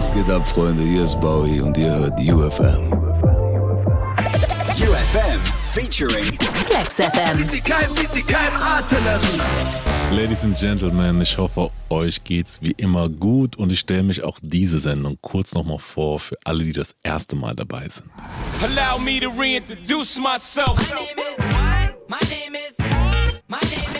Was geht ab, Freunde? Hier ist Bowie und ihr hört UFM. UFM featuring Flex FM. Ladies and Gentlemen, ich hoffe, euch geht's wie immer gut und ich stelle mich auch diese Sendung kurz nochmal vor für alle, die das erste Mal dabei sind. Allow me to reintroduce myself. My name is. My name is. The name.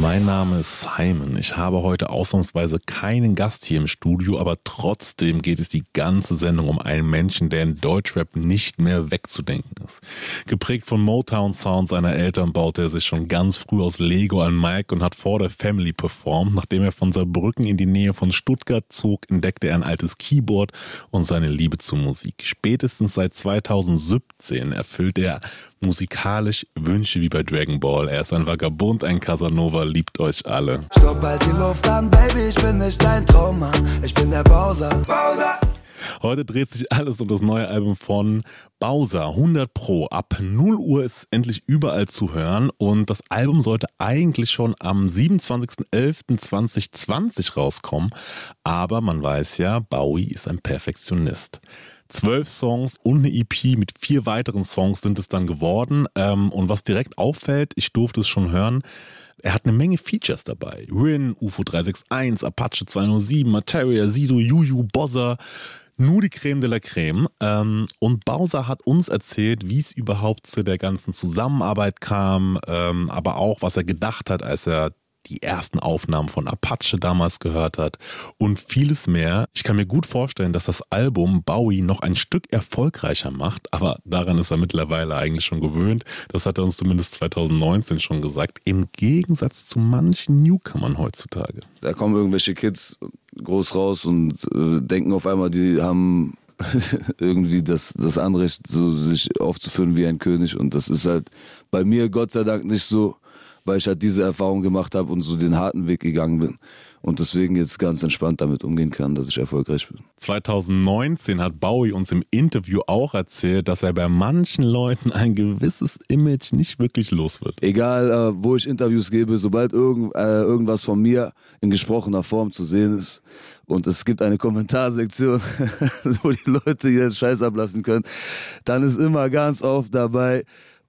Mein Name ist Simon. Ich habe heute ausnahmsweise keinen Gast hier im Studio, aber trotzdem geht es die ganze Sendung um einen Menschen, der in Deutschrap nicht mehr wegzudenken ist. Geprägt von Motown Sound seiner Eltern baute er sich schon ganz früh aus Lego an Mike und hat vor der Family performt. Nachdem er von Saarbrücken in die Nähe von Stuttgart zog, entdeckte er ein altes Keyboard und seine Liebe zur Musik. Spätestens seit 2017 erfüllt er musikalisch Wünsche wie bei Dragon Ball. Er ist ein Vagabund, ein Casanova, liebt euch alle. Stopp halt die Luft an, Baby, ich bin nicht dein Traummann, ich bin der Bowser. Bowser. Heute dreht sich alles um das neue Album von Bowser, 100 Pro. Ab 0 Uhr ist es endlich überall zu hören und das Album sollte eigentlich schon am 27.11.2020 rauskommen. Aber man weiß ja, Bowie ist ein Perfektionist. Zwölf Songs und eine EP mit vier weiteren Songs sind es dann geworden. Ähm, und was direkt auffällt, ich durfte es schon hören, er hat eine Menge Features dabei. Rin, UFO 361, Apache 207, Materia, Sido, Juju, Bozza, nur die Creme de la Creme. Ähm, und Bowser hat uns erzählt, wie es überhaupt zu der ganzen Zusammenarbeit kam, ähm, aber auch, was er gedacht hat, als er die ersten Aufnahmen von Apache damals gehört hat und vieles mehr. Ich kann mir gut vorstellen, dass das Album Bowie noch ein Stück erfolgreicher macht, aber daran ist er mittlerweile eigentlich schon gewöhnt. Das hat er uns zumindest 2019 schon gesagt, im Gegensatz zu manchen Newcomern heutzutage. Da kommen irgendwelche Kids groß raus und äh, denken auf einmal, die haben irgendwie das, das Anrecht, so sich aufzuführen wie ein König. Und das ist halt bei mir Gott sei Dank nicht so, weil ich halt diese Erfahrung gemacht habe und so den harten Weg gegangen bin. Und deswegen jetzt ganz entspannt damit umgehen kann, dass ich erfolgreich bin. 2019 hat Bowie uns im Interview auch erzählt, dass er bei manchen Leuten ein gewisses Image nicht wirklich los wird. Egal, äh, wo ich Interviews gebe, sobald irgend, äh, irgendwas von mir in gesprochener Form zu sehen ist und es gibt eine Kommentarsektion, wo die Leute ihren Scheiß ablassen können, dann ist immer ganz oft dabei,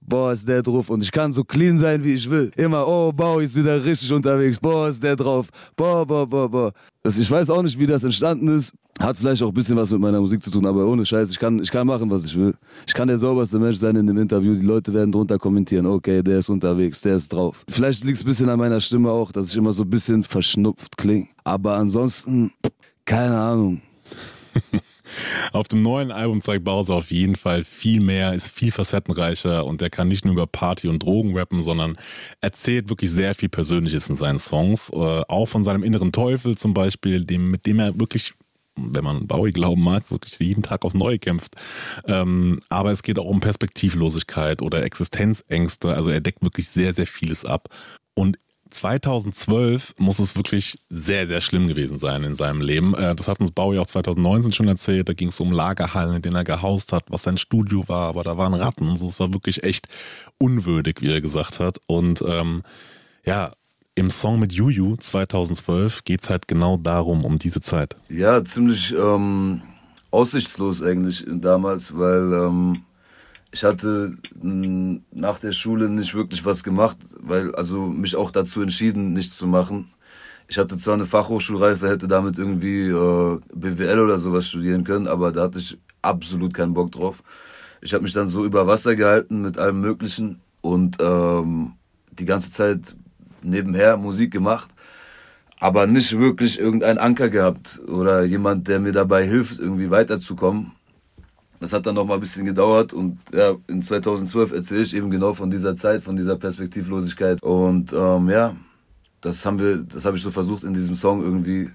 boah, ist der drauf. Und ich kann so clean sein, wie ich will. Immer, oh, Bowie ist wieder richtig unterwegs. Boah, ist der drauf. Boah, boah, boah, boah. Das, ich weiß auch nicht, wie das entstanden ist. Hat vielleicht auch ein bisschen was mit meiner Musik zu tun, aber ohne Scheiß, ich kann, ich kann machen, was ich will. Ich kann der sauberste Mensch sein in dem Interview. Die Leute werden drunter kommentieren, okay, der ist unterwegs, der ist drauf. Vielleicht liegt es ein bisschen an meiner Stimme auch, dass ich immer so ein bisschen verschnupft klinge. Aber ansonsten, keine Ahnung. Auf dem neuen Album zeigt Bowser auf jeden Fall viel mehr, ist viel facettenreicher und er kann nicht nur über Party und Drogen rappen, sondern erzählt wirklich sehr viel Persönliches in seinen Songs. Äh, auch von seinem inneren Teufel zum Beispiel, dem, mit dem er wirklich wenn man Bowie glauben mag, wirklich jeden Tag aufs Neue kämpft. Ähm, aber es geht auch um Perspektivlosigkeit oder Existenzängste. Also er deckt wirklich sehr, sehr vieles ab. Und 2012 muss es wirklich sehr, sehr schlimm gewesen sein in seinem Leben. Äh, Das hat uns Bowie auch 2019 schon erzählt. Da ging es um Lagerhallen, in denen er gehaust hat, was sein Studio war, aber da waren Ratten und so. Es war wirklich echt unwürdig, wie er gesagt hat. Und ähm, ja, im Song mit Juju 2012 geht es halt genau darum, um diese Zeit. Ja, ziemlich ähm, aussichtslos eigentlich damals, weil ähm, ich hatte mh, nach der Schule nicht wirklich was gemacht, weil also mich auch dazu entschieden, nichts zu machen. Ich hatte zwar eine Fachhochschulreife, hätte damit irgendwie äh, BWL oder sowas studieren können, aber da hatte ich absolut keinen Bock drauf. Ich habe mich dann so über Wasser gehalten mit allem Möglichen und ähm, die ganze Zeit nebenher Musik gemacht, aber nicht wirklich irgendeinen Anker gehabt oder jemand, der mir dabei hilft, irgendwie weiterzukommen. Das hat dann noch mal ein bisschen gedauert und ja, in 2012 erzähle ich eben genau von dieser Zeit, von dieser Perspektivlosigkeit und ähm, ja, das haben wir, das habe ich so versucht in diesem Song irgendwie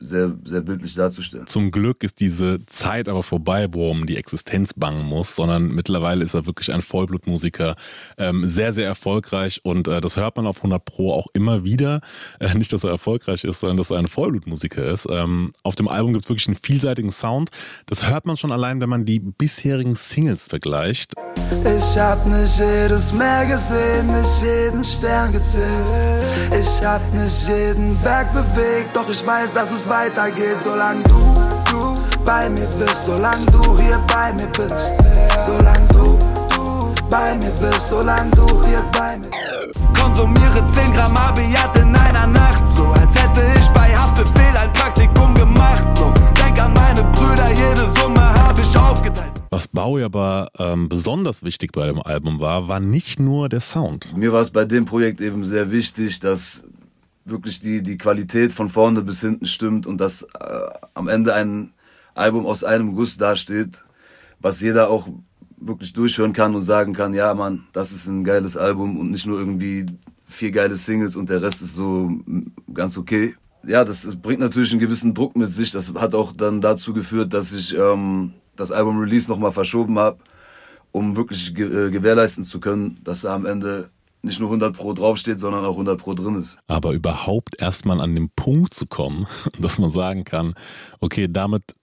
sehr, sehr bildlich darzustellen. Zum Glück ist diese Zeit aber vorbei, wo er um die Existenz bangen muss, sondern mittlerweile ist er wirklich ein Vollblutmusiker, ähm, sehr, sehr erfolgreich und äh, das hört man auf 100 Pro auch immer wieder. Äh, nicht, dass er erfolgreich ist, sondern dass er ein Vollblutmusiker ist. Ähm, auf dem Album gibt es wirklich einen vielseitigen Sound. Das hört man schon allein, wenn man die bisherigen Singles vergleicht. Ich hab nicht jedes Meer gesehen, nicht jeden Stern gezählt. Ich hab nicht jeden Berg bewegt, doch ich weiß, dass es weitergeht, solange du, du bei mir bist, solange du hier bei mir bist. Solange du, du bei mir bist, solange du hier bei mir bist. Konsumiere 10 Gramm Abiat in einer Nacht, so als hätte ich bei Haftbefehl ein Praktikum gemacht. So, denk an meine Brüder, jede Summe hab ich aufgeteilt. Was Bowie aber ähm, besonders wichtig bei dem Album war, war nicht nur der Sound. Mir war es bei dem Projekt eben sehr wichtig, dass wirklich die, die Qualität von vorne bis hinten stimmt und dass äh, am Ende ein Album aus einem Guss dasteht, was jeder auch wirklich durchhören kann und sagen kann, ja Mann, das ist ein geiles Album und nicht nur irgendwie vier geile Singles und der Rest ist so ganz okay. Ja, das, das bringt natürlich einen gewissen Druck mit sich. Das hat auch dann dazu geführt, dass ich ähm, das Album Release nochmal verschoben habe, um wirklich ge äh, gewährleisten zu können, dass da am Ende nicht nur 100 Pro draufsteht, sondern auch 100 Pro drin ist. Aber überhaupt erstmal an den Punkt zu kommen, dass man sagen kann, okay, damit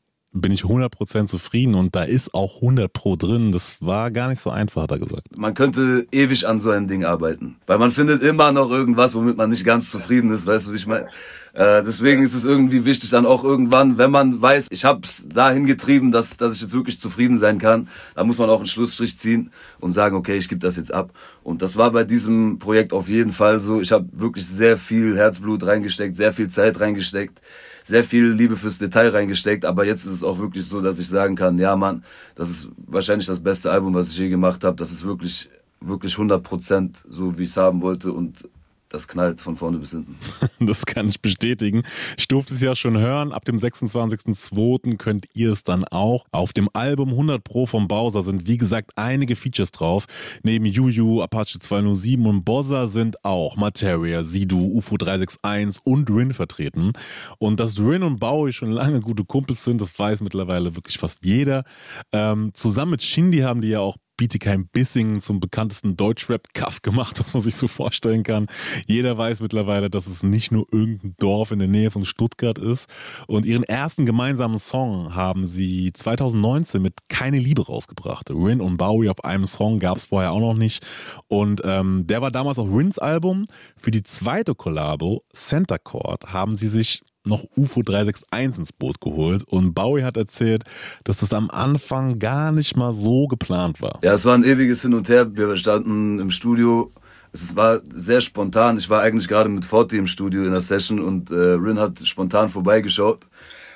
bin ich 100% zufrieden und da ist auch 100 Pro drin. Das war gar nicht so einfach, hat er gesagt. Man könnte ewig an so einem Ding arbeiten, weil man findet immer noch irgendwas, womit man nicht ganz zufrieden ist, weißt du, wie ich meine? Äh, deswegen ist es irgendwie wichtig, dann auch irgendwann, wenn man weiß, ich habe es dahin getrieben, dass, dass ich jetzt wirklich zufrieden sein kann, dann muss man auch einen Schlussstrich ziehen und sagen, okay, ich gebe das jetzt ab. Und das war bei diesem Projekt auf jeden Fall so. Ich habe wirklich sehr viel Herzblut reingesteckt, sehr viel Zeit reingesteckt sehr viel Liebe fürs Detail reingesteckt, aber jetzt ist es auch wirklich so, dass ich sagen kann, ja Mann, das ist wahrscheinlich das beste Album, was ich je gemacht habe. Das ist wirklich, wirklich 100 Prozent so, wie ich es haben wollte und das knallt von vorne bis hinten. Das kann ich bestätigen. Ich durfte es ja schon hören. Ab dem 26.02. könnt ihr es dann auch. Auf dem Album 100 Pro vom Bowser sind, wie gesagt, einige Features drauf. Neben Juju, Apache 207 und Bossa sind auch Materia, Sidu, UFO 361 und Rin vertreten. Und dass Rin und Bowie schon lange gute Kumpels sind, das weiß mittlerweile wirklich fast jeder. Ähm, zusammen mit Shindy haben die ja auch Bietigheim Bissingen zum bekanntesten Deutschrap-Kaff gemacht, was man sich so vorstellen kann. Jeder weiß mittlerweile, dass es nicht nur irgendein Dorf in der Nähe von Stuttgart ist. Und ihren ersten gemeinsamen Song haben sie 2019 mit Keine Liebe rausgebracht. Rin und Bowie auf einem Song gab es vorher auch noch nicht. Und ähm, der war damals auch Rins Album. Für die zweite Kollabo, Center Court, haben sie sich noch UFO 361 ins Boot geholt und Bowie hat erzählt, dass das am Anfang gar nicht mal so geplant war. Ja, es war ein ewiges Hin und Her. Wir standen im Studio. Es war sehr spontan. Ich war eigentlich gerade mit Forti im Studio in der Session und äh, Rin hat spontan vorbeigeschaut.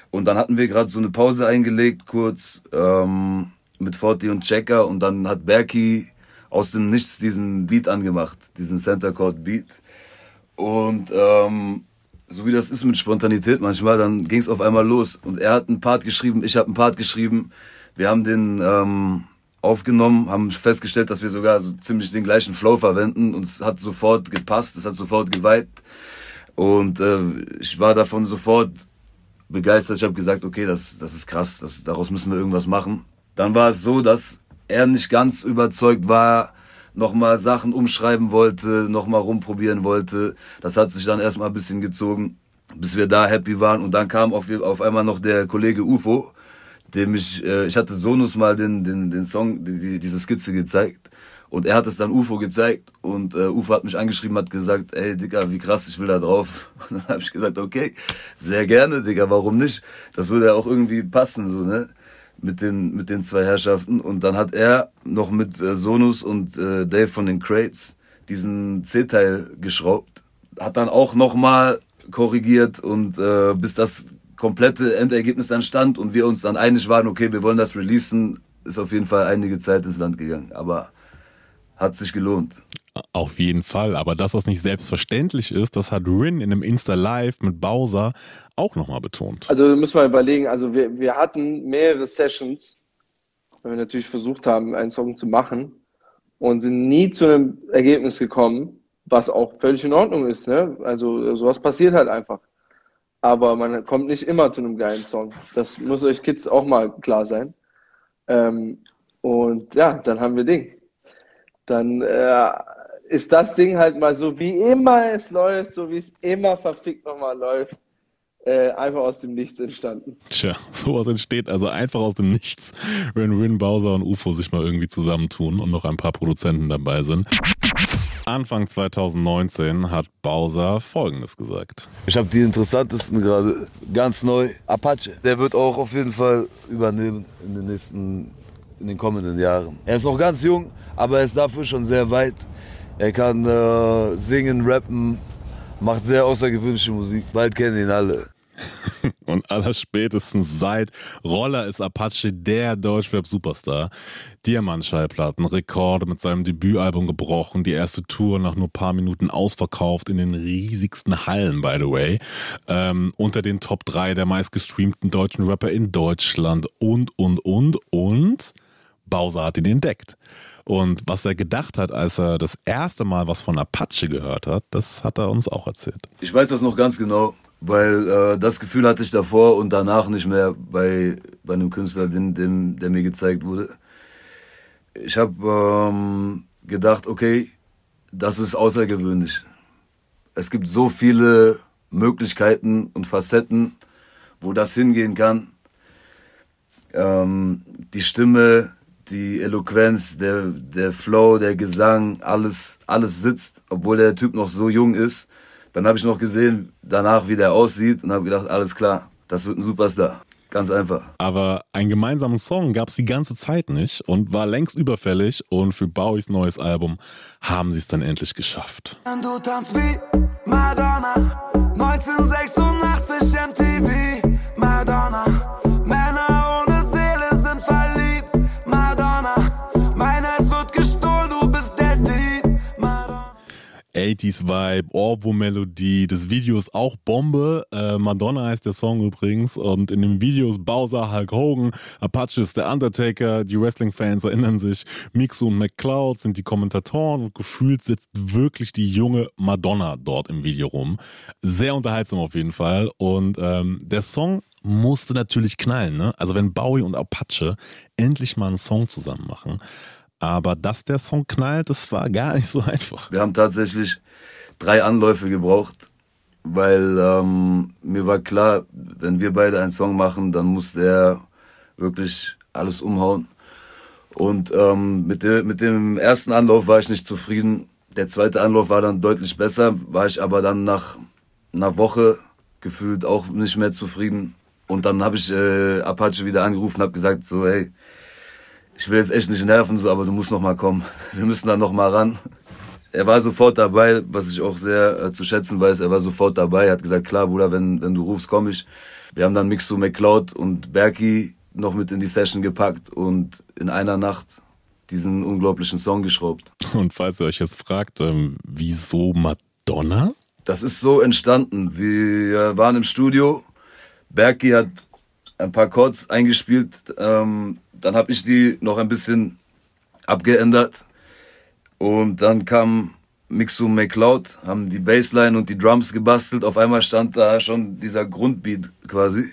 Und dann hatten wir gerade so eine Pause eingelegt, kurz ähm, mit Forti und Checker. Und dann hat Berkey aus dem Nichts diesen Beat angemacht, diesen Center Court Beat. Und ähm, so wie das ist mit Spontanität manchmal, dann ging es auf einmal los. Und er hat einen Part geschrieben, ich habe einen Part geschrieben. Wir haben den ähm, aufgenommen, haben festgestellt, dass wir sogar so ziemlich den gleichen Flow verwenden. Und es hat sofort gepasst, es hat sofort geweiht. Und äh, ich war davon sofort begeistert. Ich habe gesagt, okay, das, das ist krass, das, daraus müssen wir irgendwas machen. Dann war es so, dass er nicht ganz überzeugt war, nochmal Sachen umschreiben wollte, nochmal rumprobieren wollte. Das hat sich dann erstmal ein bisschen gezogen, bis wir da happy waren. Und dann kam auf, auf einmal noch der Kollege UFO, dem ich, äh, ich hatte Sonus mal den, den, den Song, die, diese Skizze gezeigt. Und er hat es dann UFO gezeigt und äh, UFO hat mich angeschrieben, hat gesagt, ey Digga, wie krass, ich will da drauf. Und dann habe ich gesagt, okay, sehr gerne, Digga, warum nicht? Das würde ja auch irgendwie passen, so, ne? Mit den, mit den zwei Herrschaften. Und dann hat er noch mit äh, Sonus und äh, Dave von den Crates diesen C-Teil geschraubt. Hat dann auch nochmal korrigiert und äh, bis das komplette Endergebnis dann stand und wir uns dann einig waren, okay, wir wollen das releasen, ist auf jeden Fall einige Zeit ins Land gegangen. Aber hat sich gelohnt. Auf jeden Fall, aber dass das nicht selbstverständlich ist, das hat Rin in einem Insta Live mit Bowser auch nochmal betont. Also müssen wir überlegen, also wir, wir hatten mehrere Sessions, weil wir natürlich versucht haben, einen Song zu machen und sind nie zu einem Ergebnis gekommen, was auch völlig in Ordnung ist. Ne? Also sowas passiert halt einfach. Aber man kommt nicht immer zu einem geilen Song. Das muss euch Kids auch mal klar sein. Ähm, und ja, dann haben wir Ding. Dann äh, ist das Ding halt mal so, wie immer es läuft, so wie es immer verfickt nochmal läuft, äh, einfach aus dem Nichts entstanden. Tja, sowas entsteht also einfach aus dem Nichts, wenn Rin, Bowser und UFO sich mal irgendwie zusammentun und noch ein paar Produzenten dabei sind. Anfang 2019 hat Bowser Folgendes gesagt. Ich habe die interessantesten gerade, ganz neu, Apache. Der wird auch auf jeden Fall übernehmen in den nächsten, in den kommenden Jahren. Er ist noch ganz jung, aber er ist dafür schon sehr weit. Er kann äh, singen, rappen, macht sehr außergewöhnliche Musik. Bald kennen ihn alle. Und allerspätestens seit Roller ist Apache der Deutschrap-Superstar. Diamantschallplatten, Rekorde mit seinem Debütalbum gebrochen, die erste Tour nach nur paar Minuten ausverkauft in den riesigsten Hallen, by the way. Ähm, unter den Top 3 der meistgestreamten deutschen Rapper in Deutschland und, und, und, und Bowser hat ihn entdeckt. Und was er gedacht hat, als er das erste Mal was von Apache gehört hat, das hat er uns auch erzählt. Ich weiß das noch ganz genau, weil äh, das Gefühl hatte ich davor und danach nicht mehr bei, bei einem Künstler, den, den, der mir gezeigt wurde. Ich habe ähm, gedacht, okay, das ist außergewöhnlich. Es gibt so viele Möglichkeiten und Facetten, wo das hingehen kann. Ähm, die Stimme, die Eloquenz, der, der Flow, der Gesang, alles, alles sitzt, obwohl der Typ noch so jung ist. Dann habe ich noch gesehen, danach, wie der aussieht und habe gedacht, alles klar, das wird ein Superstar. Ganz einfach. Aber einen gemeinsamen Song gab es die ganze Zeit nicht und war längst überfällig. Und für Bowies neues Album haben sie es dann endlich geschafft. Du tanzt wie Madonna, 1986 MTV, 80s Vibe, Orwo-Melodie. Das Video ist auch Bombe. Äh, Madonna heißt der Song übrigens. Und in dem Video ist Bowser, Hulk Hogan, Apache ist der Undertaker. Die Wrestling-Fans erinnern sich. Mixu und McCloud sind die Kommentatoren und gefühlt sitzt wirklich die junge Madonna dort im Video rum. Sehr unterhaltsam auf jeden Fall. Und ähm, der Song musste natürlich knallen. Ne? Also wenn Bowie und Apache endlich mal einen Song zusammen machen. Aber dass der Song knallt, das war gar nicht so einfach. Wir haben tatsächlich drei Anläufe gebraucht, weil ähm, mir war klar, wenn wir beide einen Song machen, dann muss der wirklich alles umhauen. Und ähm, mit, der, mit dem ersten Anlauf war ich nicht zufrieden. Der zweite Anlauf war dann deutlich besser, war ich aber dann nach einer Woche gefühlt auch nicht mehr zufrieden. Und dann habe ich äh, Apache wieder angerufen habe gesagt, so hey, ich will jetzt echt nicht nerven, so, aber du musst noch mal kommen. Wir müssen da noch mal ran. Er war sofort dabei, was ich auch sehr äh, zu schätzen weiß. Er war sofort dabei, hat gesagt, klar, Bruder, wenn, wenn du rufst, komm ich. Wir haben dann Mixu McCloud und Berkey noch mit in die Session gepackt und in einer Nacht diesen unglaublichen Song geschraubt. Und falls ihr euch jetzt fragt, ähm, wieso Madonna? Das ist so entstanden. Wir waren im Studio. Berkey hat ein paar Chords eingespielt. Ähm, dann habe ich die noch ein bisschen abgeändert. Und dann kam Mixu McCloud, haben die Bassline und die Drums gebastelt. Auf einmal stand da schon dieser Grundbeat quasi.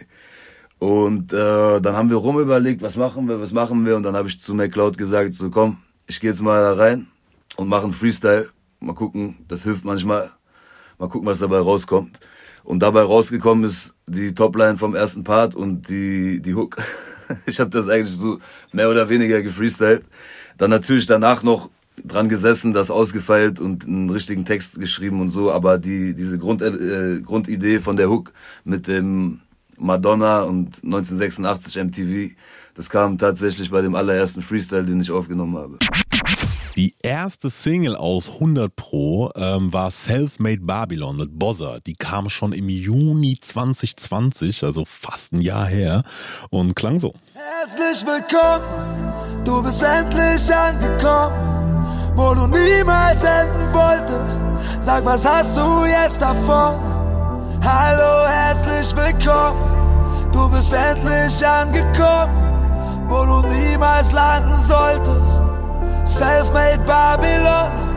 Und äh, dann haben wir rumüberlegt, was machen wir, was machen wir. Und dann habe ich zu McCloud gesagt, so komm, ich gehe jetzt mal da rein und mache einen Freestyle. Mal gucken, das hilft manchmal. Mal gucken, was dabei rauskommt. Und dabei rausgekommen ist die Topline vom ersten Part und die, die Hook. Ich habe das eigentlich so mehr oder weniger gefreestylt. Dann natürlich danach noch dran gesessen, das ausgefeilt und einen richtigen Text geschrieben und so. Aber die, diese Grund, äh, Grundidee von der Hook mit dem Madonna und 1986 MTV, das kam tatsächlich bei dem allerersten Freestyle, den ich aufgenommen habe. Die erste Single aus 100 Pro ähm, war Self-Made Babylon mit Bozza. Die kam schon im Juni 2020, also fast ein Jahr her, und klang so. Herzlich willkommen, du bist endlich angekommen, wo du niemals enden wolltest. Sag, was hast du jetzt davon? Hallo, herzlich willkommen, du bist endlich angekommen, wo du niemals landen solltest. Self-made Babylon.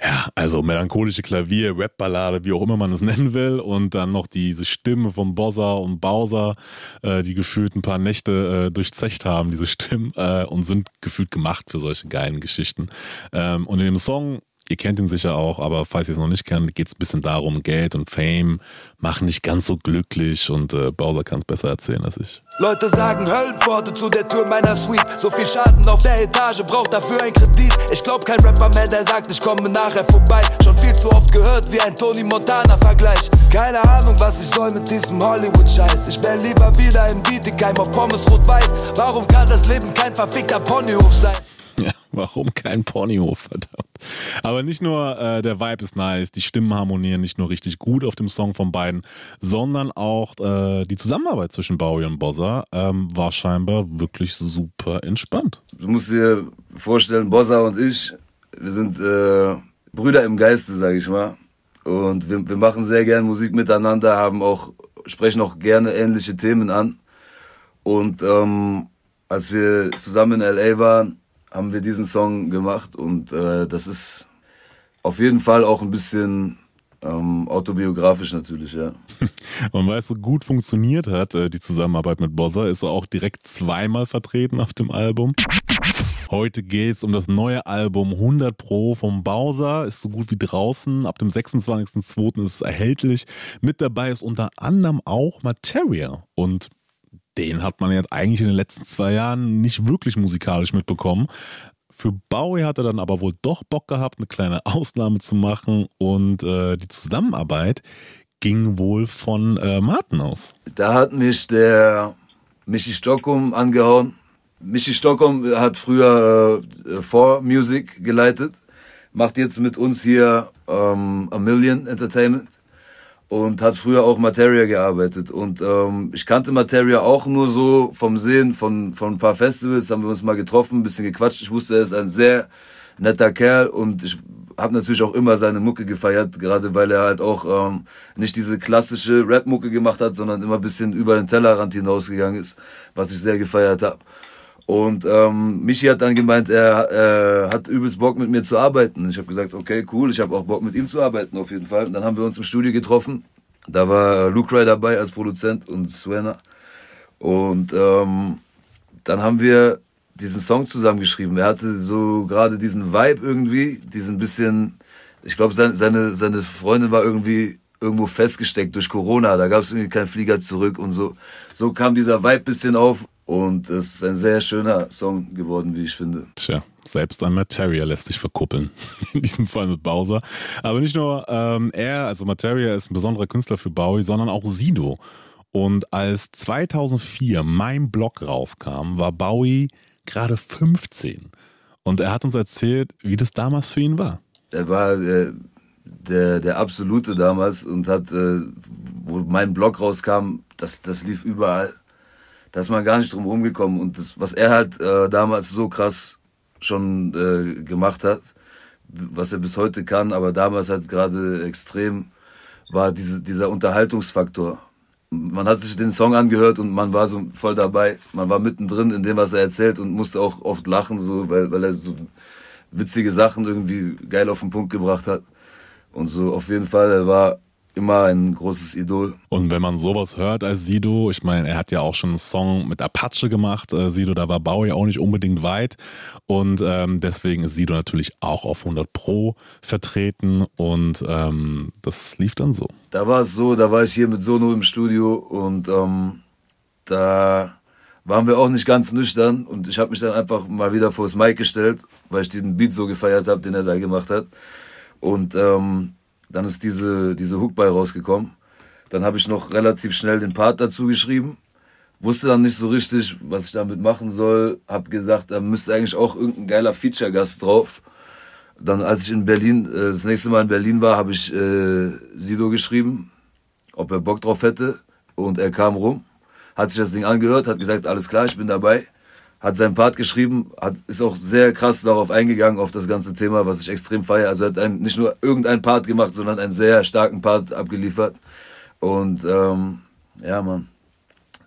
Ja, also melancholische Klavier, Rap-Ballade, wie auch immer man es nennen will. Und dann noch diese Stimme von Bozza und Bowser, äh, die gefühlt ein paar Nächte äh, durchzecht haben, diese Stimmen, äh, und sind gefühlt gemacht für solche geilen Geschichten. Ähm, und in dem Song Ihr kennt ihn sicher auch, aber falls ihr es noch nicht kennt, geht es ein bisschen darum, Geld und Fame machen nicht ganz so glücklich und äh, Bowser kann es besser erzählen als ich. Leute sagen Höllenpforte zu der Tür meiner Suite. So viel Schaden auf der Etage, braucht dafür ein Kredit. Ich glaub kein Rapper mehr, der sagt, ich komme nachher vorbei. Schon viel zu oft gehört wie ein Tony Montana-Vergleich. Keine Ahnung, was ich soll mit diesem Hollywood-Scheiß. Ich wär lieber wieder im Bietigheim auf Pommes rot-weiß. Warum kann das Leben kein verfickter Ponyhof sein? Ja, warum kein Ponyhof, verdammt. Aber nicht nur äh, der Vibe ist nice, die Stimmen harmonieren nicht nur richtig gut auf dem Song von beiden, sondern auch äh, die Zusammenarbeit zwischen Bowie und Bozza ähm, war scheinbar wirklich super entspannt. Du musst dir vorstellen, Bozza und ich, wir sind äh, Brüder im Geiste, sag ich mal. Und wir, wir machen sehr gern Musik miteinander, haben auch, sprechen auch gerne ähnliche Themen an. Und ähm, als wir zusammen in LA waren, haben wir diesen Song gemacht und äh, das ist auf jeden Fall auch ein bisschen ähm, autobiografisch natürlich, ja. Und weil es so gut funktioniert hat, äh, die Zusammenarbeit mit Bozza, ist er auch direkt zweimal vertreten auf dem Album. Heute geht es um das neue Album 100 Pro vom Bowser, ist so gut wie draußen. Ab dem 26.02. ist es erhältlich. Mit dabei ist unter anderem auch Materia. Und den hat man jetzt eigentlich in den letzten zwei Jahren nicht wirklich musikalisch mitbekommen. Für Bowie hat er dann aber wohl doch Bock gehabt, eine kleine Ausnahme zu machen und äh, die Zusammenarbeit ging wohl von äh, Martin aus. Da hat mich der Michi Stockholm angehauen. Michi Stockholm hat früher äh, Music geleitet, macht jetzt mit uns hier ähm, A Million Entertainment und hat früher auch Materia gearbeitet. Und ähm, ich kannte Materia auch nur so vom Sehen von, von ein paar Festivals, haben wir uns mal getroffen, ein bisschen gequatscht. Ich wusste, er ist ein sehr netter Kerl und ich habe natürlich auch immer seine Mucke gefeiert, gerade weil er halt auch ähm, nicht diese klassische Rap-Mucke gemacht hat, sondern immer ein bisschen über den Tellerrand hinausgegangen ist, was ich sehr gefeiert habe. Und ähm, Michi hat dann gemeint, er äh, hat übelst Bock mit mir zu arbeiten. Ich habe gesagt, okay, cool, ich habe auch Bock mit ihm zu arbeiten auf jeden Fall. Und dann haben wir uns im Studio getroffen. Da war äh, Luke Ray dabei als Produzent und Swenna. Und ähm, dann haben wir diesen Song zusammengeschrieben. Er hatte so gerade diesen Vibe irgendwie, diesen bisschen, ich glaube, seine, seine, seine Freundin war irgendwie irgendwo festgesteckt durch Corona. Da gab es irgendwie keinen Flieger zurück und so. So kam dieser Vibe bisschen auf und es ist ein sehr schöner Song geworden, wie ich finde. Tja, selbst ein Materia lässt sich verkuppeln. In diesem Fall mit Bowser. Aber nicht nur ähm, er, also Materia ist ein besonderer Künstler für Bowie, sondern auch Sido. Und als 2004 mein Blog rauskam, war Bowie gerade 15. Und er hat uns erzählt, wie das damals für ihn war. Er war äh, der, der Absolute damals und hat, äh, wo mein Blog rauskam, das, das lief überall da ist man gar nicht drum rumgekommen. Und das, was er halt äh, damals so krass schon äh, gemacht hat, was er bis heute kann, aber damals halt gerade extrem war diese, dieser Unterhaltungsfaktor. Man hat sich den Song angehört und man war so voll dabei. Man war mittendrin in dem, was er erzählt und musste auch oft lachen, so, weil, weil er so witzige Sachen irgendwie geil auf den Punkt gebracht hat. Und so auf jeden Fall, er war immer ein großes Idol. Und wenn man sowas hört als Sido, ich meine, er hat ja auch schon einen Song mit Apache gemacht, äh, Sido, da war Bowie auch nicht unbedingt weit und ähm, deswegen ist Sido natürlich auch auf 100 Pro vertreten und ähm, das lief dann so. Da war es so, da war ich hier mit Sono im Studio und ähm, da waren wir auch nicht ganz nüchtern und ich habe mich dann einfach mal wieder vors Mic gestellt, weil ich diesen Beat so gefeiert habe, den er da gemacht hat. Und ähm, dann ist diese, diese Hook rausgekommen. Dann habe ich noch relativ schnell den Part dazu geschrieben. Wusste dann nicht so richtig, was ich damit machen soll. Hab gesagt, da müsste eigentlich auch irgendein geiler Feature-Gast drauf. Dann, als ich in Berlin, äh, das nächste Mal in Berlin war, habe ich äh, Sido geschrieben, ob er Bock drauf hätte. Und er kam rum, hat sich das Ding angehört, hat gesagt, alles klar, ich bin dabei hat seinen Part geschrieben, hat, ist auch sehr krass darauf eingegangen, auf das ganze Thema, was ich extrem feiere. Also er hat ein, nicht nur irgendeinen Part gemacht, sondern einen sehr starken Part abgeliefert. Und ähm, ja, Mann,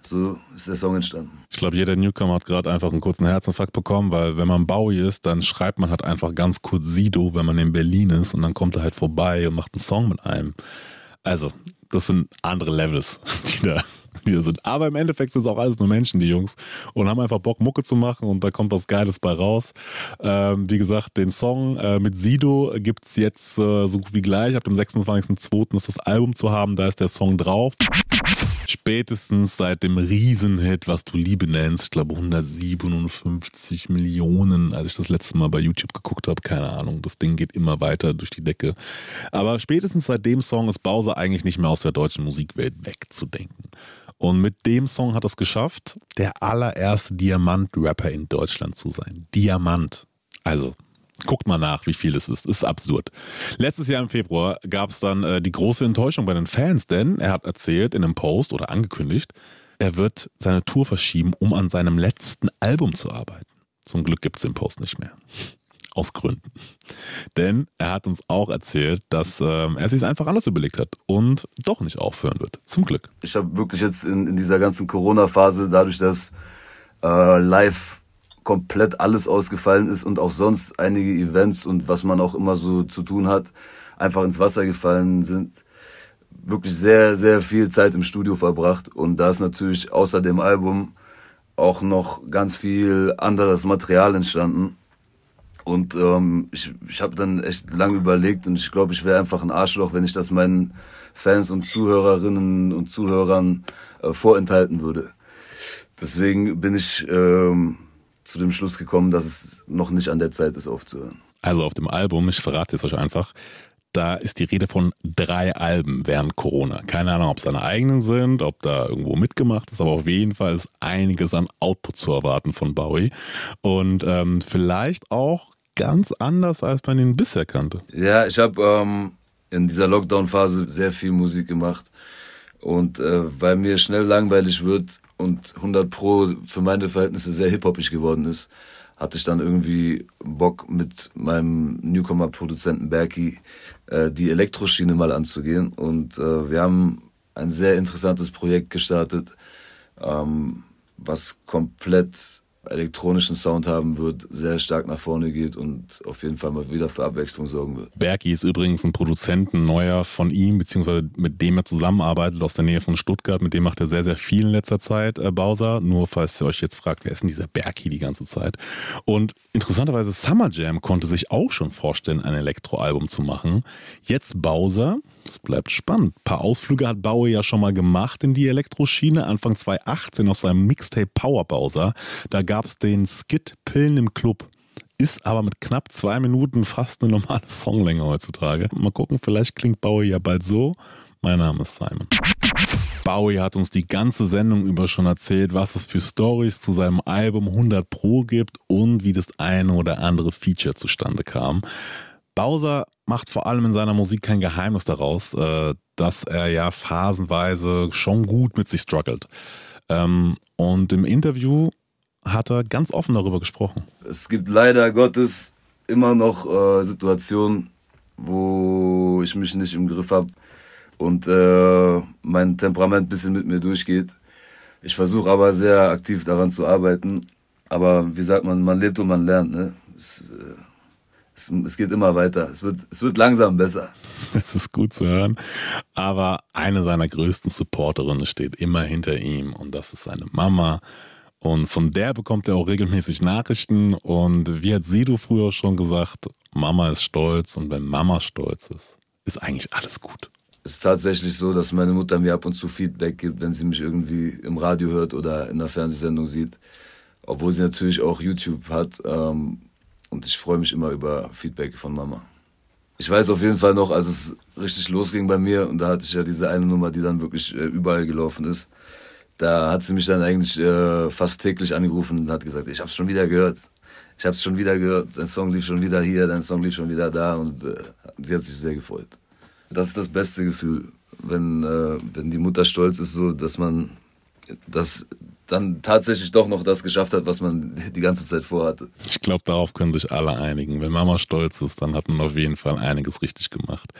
so ist der Song entstanden. Ich glaube, jeder Newcomer hat gerade einfach einen kurzen Herzinfarkt bekommen, weil wenn man Bowie ist, dann schreibt man halt einfach ganz kurz Sido, wenn man in Berlin ist und dann kommt er halt vorbei und macht einen Song mit einem. Also, das sind andere Levels, die da wir sind. Aber im Endeffekt sind es auch alles nur Menschen, die Jungs, und haben einfach Bock, Mucke zu machen und da kommt was Geiles bei raus. Ähm, wie gesagt, den Song äh, mit Sido gibt's jetzt äh, so gut wie gleich. Ab dem 26.02. ist das Album zu haben, da ist der Song drauf. Spätestens seit dem Riesenhit, was du Liebe nennst, ich glaube 157 Millionen, als ich das letzte Mal bei YouTube geguckt habe, keine Ahnung, das Ding geht immer weiter durch die Decke. Aber spätestens seit dem Song ist Bowser eigentlich nicht mehr aus der deutschen Musikwelt wegzudenken. Und mit dem Song hat es geschafft, der allererste Diamant-Rapper in Deutschland zu sein. Diamant. Also Guckt mal nach, wie viel es ist. Ist absurd. Letztes Jahr im Februar gab es dann äh, die große Enttäuschung bei den Fans, denn er hat erzählt in einem Post oder angekündigt, er wird seine Tour verschieben, um an seinem letzten Album zu arbeiten. Zum Glück gibt es den Post nicht mehr. Aus Gründen. Denn er hat uns auch erzählt, dass ähm, er sich einfach anders überlegt hat und doch nicht aufhören wird. Zum Glück. Ich habe wirklich jetzt in, in dieser ganzen Corona-Phase, dadurch, dass äh, live komplett alles ausgefallen ist und auch sonst einige Events und was man auch immer so zu tun hat, einfach ins Wasser gefallen sind. Wirklich sehr, sehr viel Zeit im Studio verbracht und da ist natürlich außer dem Album auch noch ganz viel anderes Material entstanden. Und ähm, ich, ich habe dann echt lange überlegt und ich glaube, ich wäre einfach ein Arschloch, wenn ich das meinen Fans und Zuhörerinnen und Zuhörern äh, vorenthalten würde. Deswegen bin ich ähm, zu dem Schluss gekommen, dass es noch nicht an der Zeit ist, aufzuhören. Also auf dem Album, ich verrate es euch einfach, da ist die Rede von drei Alben während Corona. Keine Ahnung, ob es seine eigenen sind, ob da irgendwo mitgemacht ist, aber auf jeden Fall ist einiges an Output zu erwarten von Bowie. Und ähm, vielleicht auch ganz anders, als man ihn bisher kannte. Ja, ich habe ähm, in dieser Lockdown-Phase sehr viel Musik gemacht. Und äh, weil mir schnell langweilig wird, und 100 Pro für meine Verhältnisse sehr hip-hopig geworden ist, hatte ich dann irgendwie Bock mit meinem Newcomer-Produzenten Berkey äh, die Elektroschiene mal anzugehen. Und äh, wir haben ein sehr interessantes Projekt gestartet, ähm, was komplett elektronischen Sound haben wird, sehr stark nach vorne geht und auf jeden Fall mal wieder für Abwechslung sorgen wird. Berki ist übrigens ein Produzent, ein neuer von ihm, beziehungsweise mit dem er zusammenarbeitet aus der Nähe von Stuttgart. Mit dem macht er sehr, sehr viel in letzter Zeit, äh, Bowser. Nur falls ihr euch jetzt fragt, wer ist denn dieser Berki die ganze Zeit? Und interessanterweise Summer Jam konnte sich auch schon vorstellen, ein Elektroalbum zu machen. Jetzt Bowser es bleibt spannend. Ein paar Ausflüge hat Bowie ja schon mal gemacht in die Elektroschiene. Anfang 2018 auf seinem Mixtape Power Bowser. Da gab es den Skit Pillen im Club. Ist aber mit knapp zwei Minuten fast eine normale Songlänge heutzutage. Mal gucken, vielleicht klingt Bowie ja bald so. Mein Name ist Simon. Bowie hat uns die ganze Sendung über schon erzählt, was es für Stories zu seinem Album 100 Pro gibt und wie das eine oder andere Feature zustande kam. Bowser macht vor allem in seiner Musik kein Geheimnis daraus, äh, dass er ja phasenweise schon gut mit sich struggelt. Ähm, und im Interview hat er ganz offen darüber gesprochen. Es gibt leider Gottes immer noch äh, Situationen, wo ich mich nicht im Griff habe und äh, mein Temperament ein bisschen mit mir durchgeht. Ich versuche aber sehr aktiv daran zu arbeiten. Aber wie sagt man, man lebt und man lernt. Ne? Es, äh, es, es, geht immer weiter. Es wird, es wird langsam besser. Das ist gut zu hören. Aber eine seiner größten Supporterinnen steht immer hinter ihm und das ist seine Mama. Und von der bekommt er auch regelmäßig Nachrichten. Und wie hat Sido früher schon gesagt, Mama ist stolz und wenn Mama stolz ist, ist eigentlich alles gut. Es ist tatsächlich so, dass meine Mutter mir ab und zu Feedback gibt, wenn sie mich irgendwie im Radio hört oder in einer Fernsehsendung sieht. Obwohl sie natürlich auch YouTube hat. Ähm, und ich freue mich immer über Feedback von Mama. Ich weiß auf jeden Fall noch, als es richtig losging bei mir und da hatte ich ja diese eine Nummer, die dann wirklich äh, überall gelaufen ist. Da hat sie mich dann eigentlich äh, fast täglich angerufen und hat gesagt, ich habe es schon wieder gehört. Ich habe es schon wieder gehört. Dein Song lief schon wieder hier, dein Song lief schon wieder da und äh, sie hat sich sehr gefreut. Das ist das beste Gefühl, wenn, äh, wenn die Mutter stolz ist, so dass man das dann tatsächlich doch noch das geschafft hat, was man die ganze Zeit vorhatte. Ich glaube, darauf können sich alle einigen. Wenn Mama stolz ist, dann hat man auf jeden Fall einiges richtig gemacht.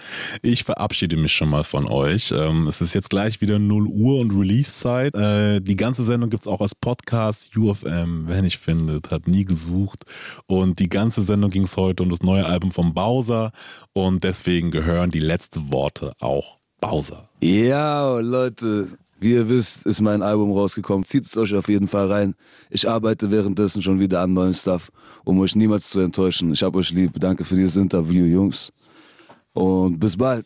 Ich verabschiede mich schon mal von euch. Ähm, es ist jetzt gleich wieder 0 Uhr und Release-Zeit. Äh, die ganze Sendung gibt es auch als Podcast. UFM, wer nicht findet, hat nie gesucht. Und die ganze Sendung ging es heute um das neue Album von Bowser. Und deswegen gehören die letzten Worte auch Bowser. Ja, Leute, Wie ihr wisst, ist mein Album rausgekommen. Zieht es euch auf jeden Fall rein. Ich arbeite währenddessen schon wieder an neuen Stuff, um euch niemals zu enttäuschen. Ich hab euch lieb. Danke für dieses Interview, Jungs. Und bis bald.